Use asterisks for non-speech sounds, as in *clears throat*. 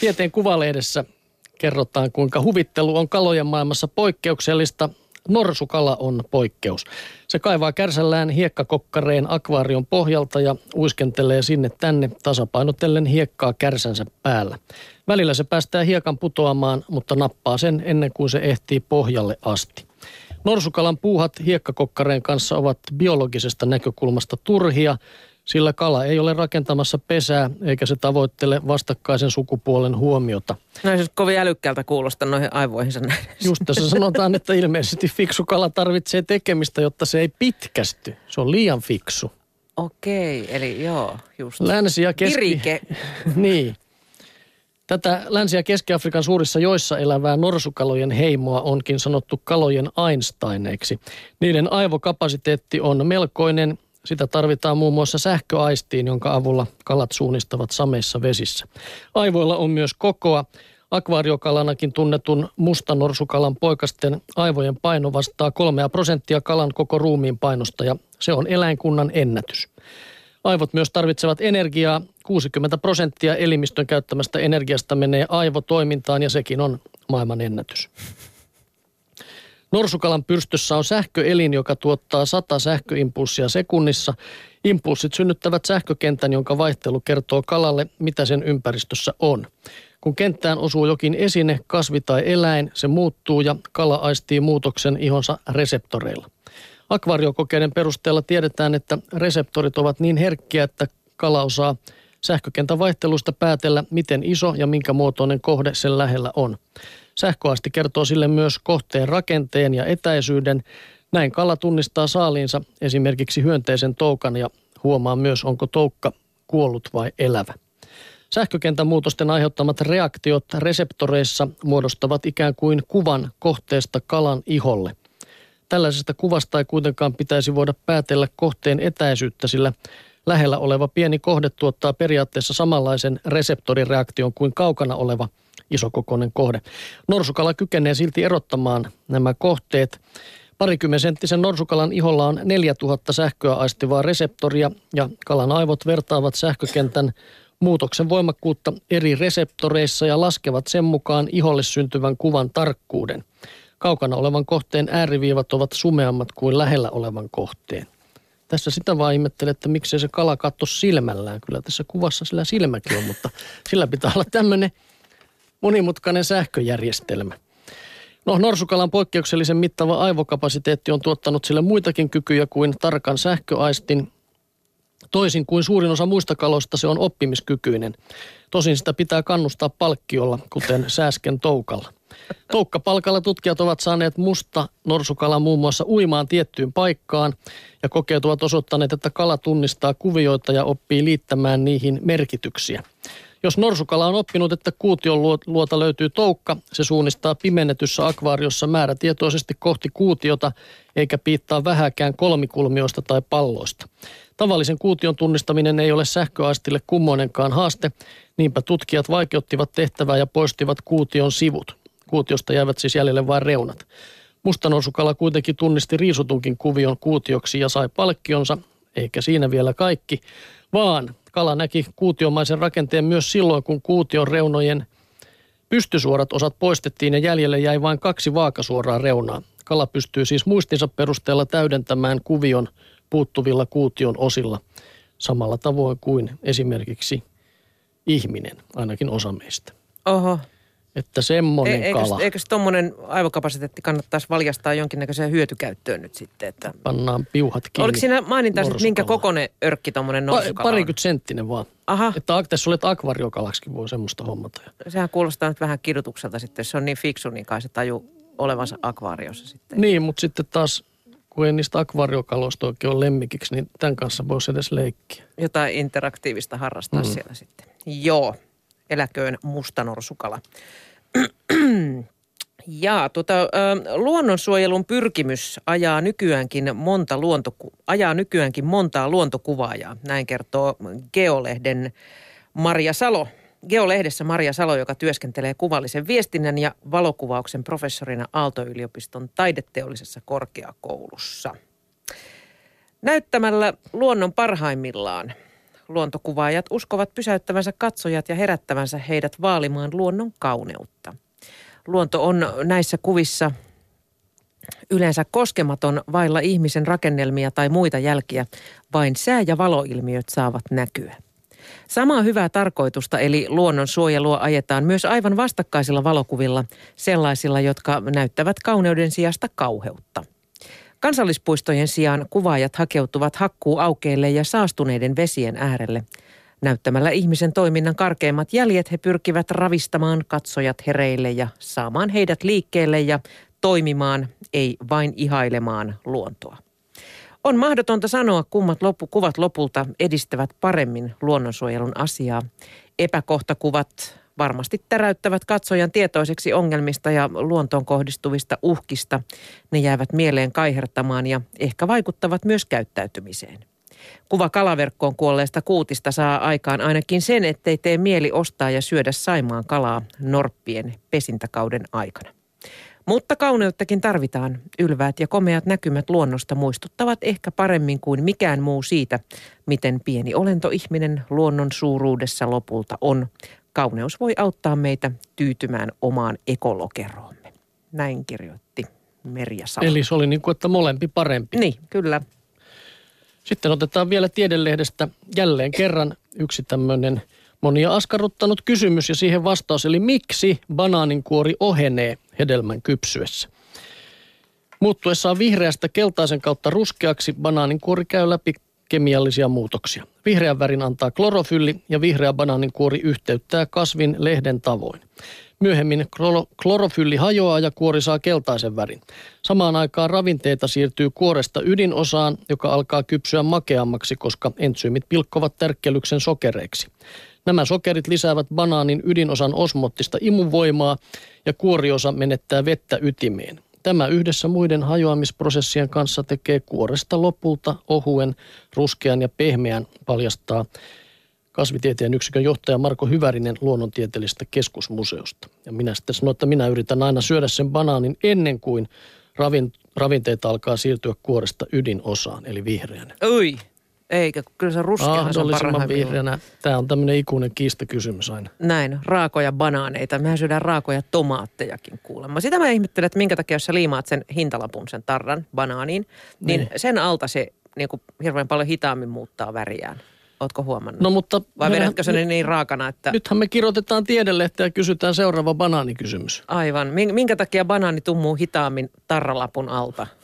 Tieteen kuvalehdessä kerrotaan, kuinka huvittelu on kalojen maailmassa poikkeuksellista. Norsukala on poikkeus. Se kaivaa kärsällään hiekkakokkareen akvaarion pohjalta ja uiskentelee sinne tänne tasapainotellen hiekkaa kärsänsä päällä. Välillä se päästää hiekan putoamaan, mutta nappaa sen ennen kuin se ehtii pohjalle asti. Norsukalan puuhat hiekkakokkareen kanssa ovat biologisesta näkökulmasta turhia, sillä kala ei ole rakentamassa pesää eikä se tavoittele vastakkaisen sukupuolen huomiota. No se kovin älykkäältä kuulosta noihin aivoihinsa näin. Just tässä sanotaan, että ilmeisesti fiksu kala tarvitsee tekemistä, jotta se ei pitkästy. Se on liian fiksu. Okei, eli joo, just. Länsi- ja keski... Virike. *laughs* niin. Tätä Länsi- ja Keski-Afrikan suurissa joissa elävää norsukalojen heimoa onkin sanottu kalojen Einsteineiksi. Niiden aivokapasiteetti on melkoinen. Sitä tarvitaan muun muassa sähköaistiin, jonka avulla kalat suunnistavat sameissa vesissä. Aivoilla on myös kokoa. Akvaariokalanakin tunnetun mustanorsukalan poikasten aivojen paino vastaa kolmea prosenttia kalan koko ruumiin painosta ja se on eläinkunnan ennätys. Aivot myös tarvitsevat energiaa. 60 prosenttia elimistön käyttämästä energiasta menee aivotoimintaan ja sekin on maailman ennätys. Norsukalan pyrstössä on sähköelin, joka tuottaa 100 sähköimpulssia sekunnissa. Impulssit synnyttävät sähkökentän, jonka vaihtelu kertoo kalalle, mitä sen ympäristössä on. Kun kenttään osuu jokin esine, kasvi tai eläin, se muuttuu ja kala aistii muutoksen ihonsa reseptoreilla. Akvariokokeiden perusteella tiedetään, että reseptorit ovat niin herkkiä, että kala osaa sähkökentän vaihtelusta päätellä, miten iso ja minkä muotoinen kohde sen lähellä on. Sähköasti kertoo sille myös kohteen rakenteen ja etäisyyden. Näin kala tunnistaa saaliinsa esimerkiksi hyönteisen toukan ja huomaa myös, onko toukka kuollut vai elävä. Sähkökentän muutosten aiheuttamat reaktiot reseptoreissa muodostavat ikään kuin kuvan kohteesta kalan iholle. Tällaisesta kuvasta ei kuitenkaan pitäisi voida päätellä kohteen etäisyyttä, sillä lähellä oleva pieni kohde tuottaa periaatteessa samanlaisen reseptorireaktion kuin kaukana oleva isokokoinen kohde. Norsukala kykenee silti erottamaan nämä kohteet. Parikymmensenttisen norsukalan iholla on 4000 sähköä aistivaa reseptoria ja kalan aivot vertaavat sähkökentän muutoksen voimakkuutta eri reseptoreissa ja laskevat sen mukaan iholle syntyvän kuvan tarkkuuden. Kaukana olevan kohteen ääriviivat ovat sumeammat kuin lähellä olevan kohteen. Tässä sitä vaan ihmettelee, että miksei se kala katso silmällään. Kyllä tässä kuvassa sillä silmäkin on, mutta sillä pitää olla tämmöinen monimutkainen sähköjärjestelmä. No, norsukalan poikkeuksellisen mittava aivokapasiteetti on tuottanut sille muitakin kykyjä kuin tarkan sähköaistin. Toisin kuin suurin osa muista kaloista se on oppimiskykyinen. Tosin sitä pitää kannustaa palkkiolla, kuten sääsken toukalla. Toukkapalkalla tutkijat ovat saaneet musta norsukala muun muassa uimaan tiettyyn paikkaan ja kokeet ovat osoittaneet, että kala tunnistaa kuvioita ja oppii liittämään niihin merkityksiä. Jos norsukala on oppinut, että kuution luota löytyy toukka, se suunnistaa pimennetyssä akvaariossa määrätietoisesti kohti kuutiota, eikä piittaa vähäkään kolmikulmioista tai palloista. Tavallisen kuution tunnistaminen ei ole sähköastille kummoinenkaan haaste, niinpä tutkijat vaikeuttivat tehtävää ja poistivat kuution sivut. Kuutiosta jäävät siis jäljelle vain reunat. Mustanousukala kuitenkin tunnisti riisutunkin kuvion kuutioksi ja sai palkkionsa, eikä siinä vielä kaikki, vaan kala näki kuutiomaisen rakenteen myös silloin, kun kuution reunojen pystysuorat osat poistettiin ja jäljelle jäi vain kaksi vaakasuoraa reunaa. Kala pystyy siis muistinsa perusteella täydentämään kuvion puuttuvilla kuution osilla samalla tavoin kuin esimerkiksi ihminen, ainakin osa meistä. Oho. Että semmoinen E- kala. Eikö tuommoinen aivokapasiteetti kannattaisi valjastaa jonkinnäköiseen hyötykäyttöön nyt sitten? Että... Pannaan piuhat kiinni. Oliko siinä maininta, että minkä kokoinen örkki tuommoinen norsukala on? parikymmentä senttinen vaan. Aha, Että Aktes olet akvariokalaksikin voi semmoista hommata. sehän kuulostaa nyt vähän kidutukselta sitten. Jos se on niin fiksu, niin kai se taju olevansa akvaariossa sitten. Niin, mutta sitten taas kun ei niistä akvaariokaloista oikein ole lemmikiksi, niin tämän kanssa voisi edes leikkiä. Jotain interaktiivista harrastaa mm. siellä sitten. Joo, eläköön mustanorsukala. *clears throat* Ja tuota, luonnonsuojelun pyrkimys ajaa nykyäänkin, monta luontoku- ajaa nykyäänkin montaa luontokuvaajaa. Näin kertoo Geolehden Maria Salo. Geolehdessä Maria Salo, joka työskentelee kuvallisen viestinnän ja valokuvauksen professorina Aalto-yliopiston taideteollisessa korkeakoulussa. Näyttämällä luonnon parhaimmillaan luontokuvaajat uskovat pysäyttävänsä katsojat ja herättävänsä heidät vaalimaan luonnon kauneutta. Luonto on näissä kuvissa yleensä koskematon vailla ihmisen rakennelmia tai muita jälkiä, vain sää- ja valoilmiöt saavat näkyä. Samaa hyvää tarkoitusta eli luonnon suojelua ajetaan myös aivan vastakkaisilla valokuvilla, sellaisilla, jotka näyttävät kauneuden sijasta kauheutta. Kansallispuistojen sijaan kuvaajat hakeutuvat hakkuu aukeille ja saastuneiden vesien äärelle. Näyttämällä ihmisen toiminnan karkeimmat jäljet he pyrkivät ravistamaan katsojat hereille ja saamaan heidät liikkeelle ja toimimaan, ei vain ihailemaan luontoa. On mahdotonta sanoa, kummat loppu, kuvat lopulta edistävät paremmin luonnonsuojelun asiaa. Epäkohtakuvat varmasti täräyttävät katsojan tietoiseksi ongelmista ja luontoon kohdistuvista uhkista. Ne jäävät mieleen kaihertamaan ja ehkä vaikuttavat myös käyttäytymiseen. Kuva kalaverkkoon kuolleesta kuutista saa aikaan ainakin sen, ettei tee mieli ostaa ja syödä saimaan kalaa norppien pesintäkauden aikana. Mutta kauneuttakin tarvitaan. Ylväät ja komeat näkymät luonnosta muistuttavat ehkä paremmin kuin mikään muu siitä, miten pieni olentoihminen luonnon suuruudessa lopulta on. Kauneus voi auttaa meitä tyytymään omaan ekolokeroomme. Näin kirjoitti Merja Salo. Eli se oli niin kuin, että molempi parempi. Niin, kyllä. Sitten otetaan vielä Tiedelehdestä jälleen kerran yksi tämmöinen monia askarruttanut kysymys ja siihen vastaus, eli miksi banaaninkuori ohenee hedelmän kypsyessä. Muuttuessaan vihreästä keltaisen kautta ruskeaksi banaaninkuori käy läpi kemiallisia muutoksia. Vihreän värin antaa klorofylli ja vihreä banaaninkuori yhteyttää kasvin lehden tavoin. Myöhemmin klorofylli hajoaa ja kuori saa keltaisen värin. Samaan aikaan ravinteita siirtyy kuoresta ydinosaan, joka alkaa kypsyä makeammaksi, koska entsyymit pilkkovat tärkkelyksen sokereiksi. Nämä sokerit lisäävät banaanin ydinosan osmottista imunvoimaa ja kuoriosa menettää vettä ytimeen. Tämä yhdessä muiden hajoamisprosessien kanssa tekee kuoresta lopulta ohuen, ruskean ja pehmeän, paljastaa kasvitieteen yksikön johtaja Marko Hyvärinen luonnontieteellisestä keskusmuseosta. Ja minä sitten sanoin, että minä yritän aina syödä sen banaanin ennen kuin ravin, ravinteita alkaa siirtyä kuoresta ydinosaan, eli vihreänä. Oi, eikä, kyllä se ruskeahan se on vihreänä. Tämä on tämmöinen ikuinen kiistakysymys aina. Näin, raakoja banaaneita. Mehän syödään raakoja tomaattejakin kuulemma. Sitä mä ihmettelen, että minkä takia jos sä liimaat sen hintalapun, sen tarran banaaniin, niin, niin. sen alta se niin kuin hirveän paljon hitaammin muuttaa väriään. Ootko huomannut? No mutta... Vai vedätkö se niin raakana, että... Nythän me kirjoitetaan tiedelehtiä ja kysytään seuraava banaanikysymys. Aivan. Minkä takia banaani tummuu hitaammin tarralapun alta?